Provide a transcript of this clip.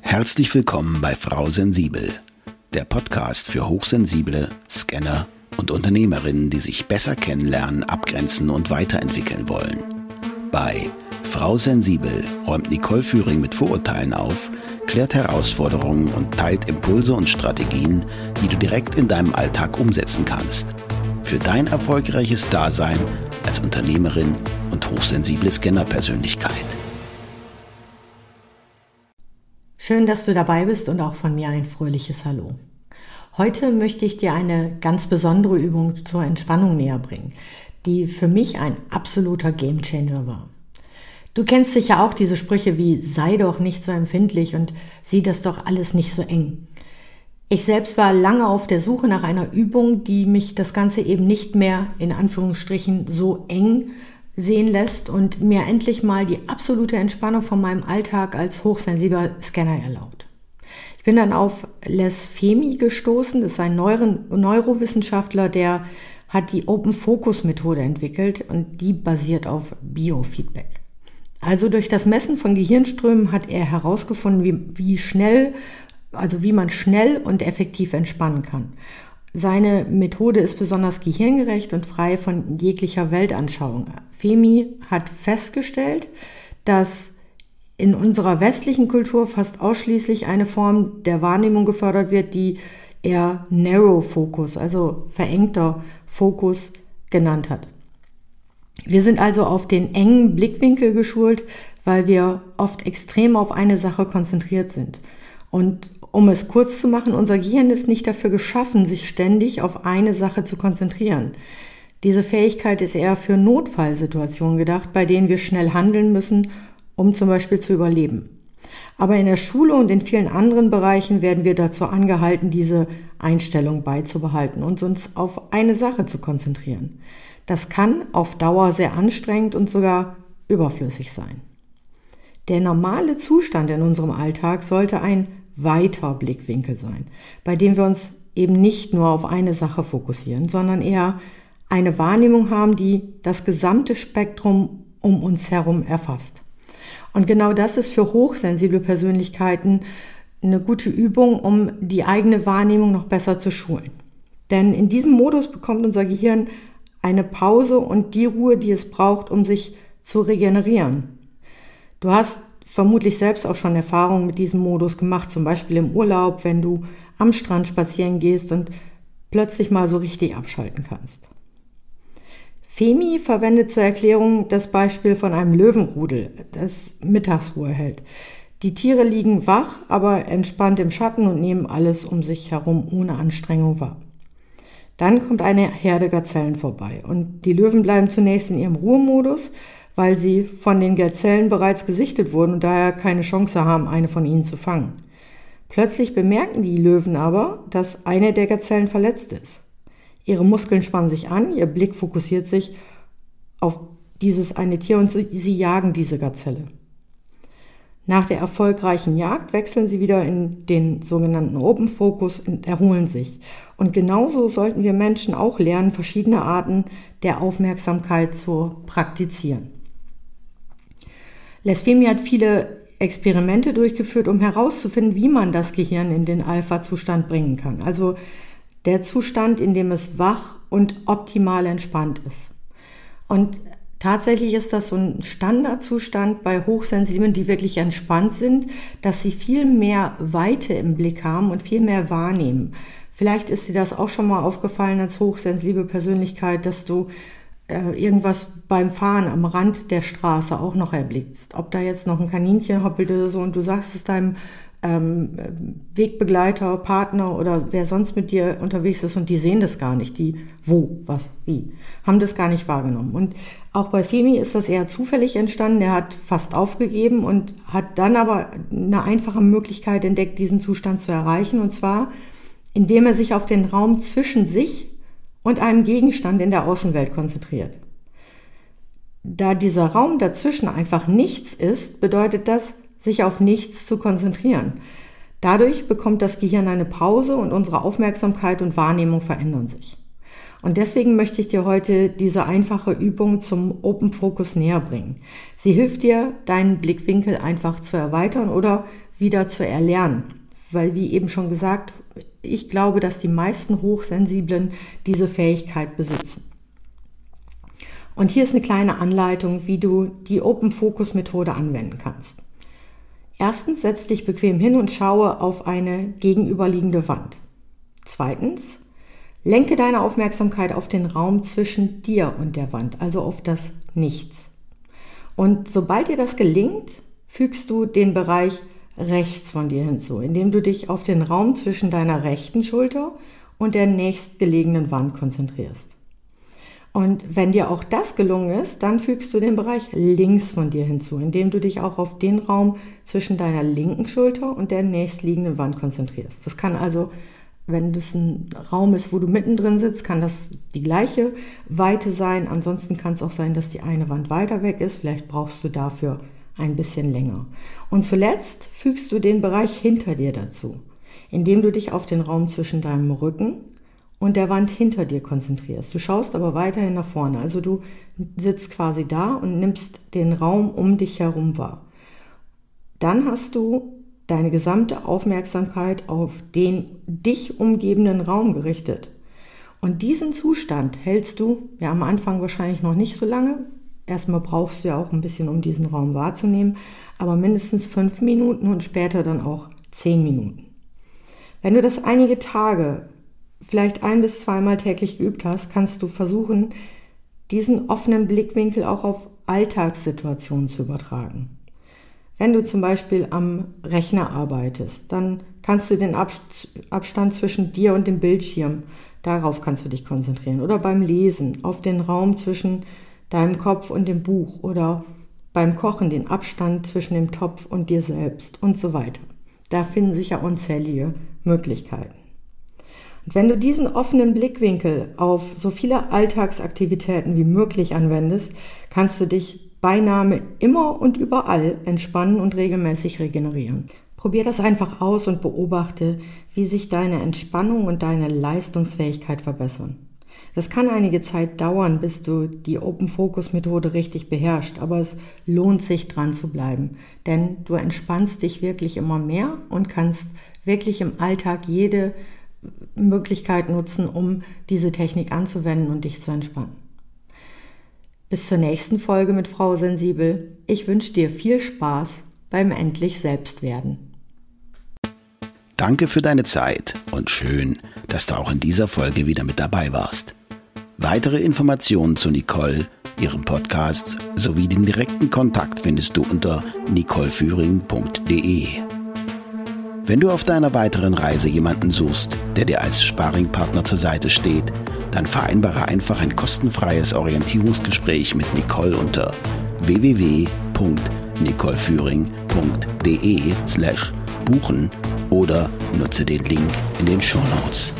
Herzlich willkommen bei Frau Sensibel, der Podcast für Hochsensible, Scanner und Unternehmerinnen, die sich besser kennenlernen, abgrenzen und weiterentwickeln wollen. Bei Frau Sensibel räumt Nicole Führing mit Vorurteilen auf, klärt Herausforderungen und teilt Impulse und Strategien, die du direkt in deinem Alltag umsetzen kannst. Für dein erfolgreiches Dasein als Unternehmerin und hochsensible Scannerpersönlichkeit. Schön, dass du dabei bist und auch von mir ein fröhliches Hallo. Heute möchte ich dir eine ganz besondere Übung zur Entspannung näher bringen, die für mich ein absoluter Gamechanger war. Du kennst sicher auch diese Sprüche wie sei doch nicht so empfindlich und sieh das doch alles nicht so eng. Ich selbst war lange auf der Suche nach einer Übung, die mich das Ganze eben nicht mehr in Anführungsstrichen so eng sehen lässt und mir endlich mal die absolute Entspannung von meinem Alltag als hochsensibler Scanner erlaubt. Ich bin dann auf Les Femi gestoßen, das ist ein Neurowissenschaftler, der hat die Open Focus Methode entwickelt und die basiert auf Biofeedback. Also durch das Messen von Gehirnströmen hat er herausgefunden, wie, wie schnell, also wie man schnell und effektiv entspannen kann. Seine Methode ist besonders gehirngerecht und frei von jeglicher Weltanschauung. Femi hat festgestellt, dass in unserer westlichen Kultur fast ausschließlich eine Form der Wahrnehmung gefördert wird, die er Narrow Focus, also verengter Fokus genannt hat. Wir sind also auf den engen Blickwinkel geschult, weil wir oft extrem auf eine Sache konzentriert sind. Und um es kurz zu machen, unser Gehirn ist nicht dafür geschaffen, sich ständig auf eine Sache zu konzentrieren. Diese Fähigkeit ist eher für Notfallsituationen gedacht, bei denen wir schnell handeln müssen, um zum Beispiel zu überleben. Aber in der Schule und in vielen anderen Bereichen werden wir dazu angehalten, diese Einstellung beizubehalten und uns auf eine Sache zu konzentrieren. Das kann auf Dauer sehr anstrengend und sogar überflüssig sein. Der normale Zustand in unserem Alltag sollte ein weiter Blickwinkel sein, bei dem wir uns eben nicht nur auf eine Sache fokussieren, sondern eher eine Wahrnehmung haben, die das gesamte Spektrum um uns herum erfasst. Und genau das ist für hochsensible Persönlichkeiten eine gute Übung, um die eigene Wahrnehmung noch besser zu schulen. Denn in diesem Modus bekommt unser Gehirn eine Pause und die Ruhe, die es braucht, um sich zu regenerieren. Du hast vermutlich selbst auch schon Erfahrungen mit diesem Modus gemacht, zum Beispiel im Urlaub, wenn du am Strand spazieren gehst und plötzlich mal so richtig abschalten kannst. Femi verwendet zur Erklärung das Beispiel von einem Löwenrudel, das Mittagsruhe hält. Die Tiere liegen wach, aber entspannt im Schatten und nehmen alles um sich herum ohne Anstrengung wahr. Dann kommt eine Herde Gazellen vorbei und die Löwen bleiben zunächst in ihrem Ruhemodus, weil sie von den Gazellen bereits gesichtet wurden und daher keine Chance haben, eine von ihnen zu fangen. Plötzlich bemerken die Löwen aber, dass eine der Gazellen verletzt ist. Ihre Muskeln spannen sich an, ihr Blick fokussiert sich auf dieses eine Tier und sie jagen diese Gazelle. Nach der erfolgreichen Jagd wechseln sie wieder in den sogenannten Open Focus und erholen sich. Und genauso sollten wir Menschen auch lernen, verschiedene Arten der Aufmerksamkeit zu praktizieren. Lesfemi hat viele Experimente durchgeführt, um herauszufinden, wie man das Gehirn in den Alpha-Zustand bringen kann. Also der Zustand, in dem es wach und optimal entspannt ist. Und tatsächlich ist das so ein Standardzustand bei Hochsensiblen, die wirklich entspannt sind, dass sie viel mehr Weite im Blick haben und viel mehr wahrnehmen. Vielleicht ist dir das auch schon mal aufgefallen als hochsensible Persönlichkeit, dass du irgendwas beim Fahren am Rand der Straße auch noch erblickst. Ob da jetzt noch ein Kaninchen hoppelt oder so und du sagst es deinem ähm, Wegbegleiter, Partner oder wer sonst mit dir unterwegs ist und die sehen das gar nicht, die wo, was, wie, haben das gar nicht wahrgenommen. Und auch bei Femi ist das eher zufällig entstanden. Er hat fast aufgegeben und hat dann aber eine einfache Möglichkeit entdeckt, diesen Zustand zu erreichen. Und zwar, indem er sich auf den Raum zwischen sich und einem Gegenstand in der Außenwelt konzentriert. Da dieser Raum dazwischen einfach nichts ist, bedeutet das, sich auf nichts zu konzentrieren. Dadurch bekommt das Gehirn eine Pause und unsere Aufmerksamkeit und Wahrnehmung verändern sich. Und deswegen möchte ich dir heute diese einfache Übung zum Open Focus näher bringen. Sie hilft dir, deinen Blickwinkel einfach zu erweitern oder wieder zu erlernen. Weil, wie eben schon gesagt, ich glaube, dass die meisten Hochsensiblen diese Fähigkeit besitzen. Und hier ist eine kleine Anleitung, wie du die Open Focus Methode anwenden kannst. Erstens, setz dich bequem hin und schaue auf eine gegenüberliegende Wand. Zweitens, lenke deine Aufmerksamkeit auf den Raum zwischen dir und der Wand, also auf das Nichts. Und sobald dir das gelingt, fügst du den Bereich rechts von dir hinzu, indem du dich auf den Raum zwischen deiner rechten Schulter und der nächstgelegenen Wand konzentrierst. Und wenn dir auch das gelungen ist, dann fügst du den Bereich links von dir hinzu, indem du dich auch auf den Raum zwischen deiner linken Schulter und der nächstliegenden Wand konzentrierst. Das kann also, wenn das ein Raum ist, wo du mittendrin sitzt, kann das die gleiche Weite sein. Ansonsten kann es auch sein, dass die eine Wand weiter weg ist. Vielleicht brauchst du dafür ein bisschen länger. Und zuletzt fügst du den Bereich hinter dir dazu, indem du dich auf den Raum zwischen deinem Rücken und der Wand hinter dir konzentrierst. Du schaust aber weiterhin nach vorne. Also du sitzt quasi da und nimmst den Raum um dich herum wahr. Dann hast du deine gesamte Aufmerksamkeit auf den dich umgebenden Raum gerichtet. Und diesen Zustand hältst du ja am Anfang wahrscheinlich noch nicht so lange. Erstmal brauchst du ja auch ein bisschen, um diesen Raum wahrzunehmen, aber mindestens fünf Minuten und später dann auch zehn Minuten. Wenn du das einige Tage vielleicht ein bis zweimal täglich geübt hast, kannst du versuchen, diesen offenen Blickwinkel auch auf Alltagssituationen zu übertragen. Wenn du zum Beispiel am Rechner arbeitest, dann kannst du den Abstand zwischen dir und dem Bildschirm, darauf kannst du dich konzentrieren. Oder beim Lesen, auf den Raum zwischen deinem Kopf und dem Buch. Oder beim Kochen, den Abstand zwischen dem Topf und dir selbst und so weiter. Da finden sich ja unzählige Möglichkeiten. Und wenn du diesen offenen Blickwinkel auf so viele Alltagsaktivitäten wie möglich anwendest, kannst du dich beinahe immer und überall entspannen und regelmäßig regenerieren. Probier das einfach aus und beobachte, wie sich deine Entspannung und deine Leistungsfähigkeit verbessern. Das kann einige Zeit dauern, bis du die Open Focus Methode richtig beherrschst, aber es lohnt sich dran zu bleiben, denn du entspannst dich wirklich immer mehr und kannst wirklich im Alltag jede Möglichkeit nutzen, um diese Technik anzuwenden und dich zu entspannen. Bis zur nächsten Folge mit Frau Sensibel. Ich wünsche dir viel Spaß beim endlich Selbstwerden. Danke für deine Zeit und schön, dass du auch in dieser Folge wieder mit dabei warst. Weitere Informationen zu Nicole, ihrem Podcast sowie den direkten Kontakt findest du unter nicoleführing.de. Wenn du auf deiner weiteren Reise jemanden suchst, der dir als Sparringpartner zur Seite steht, dann vereinbare einfach ein kostenfreies Orientierungsgespräch mit Nicole unter www.nicoleführing.de slash buchen oder nutze den Link in den Show Notes.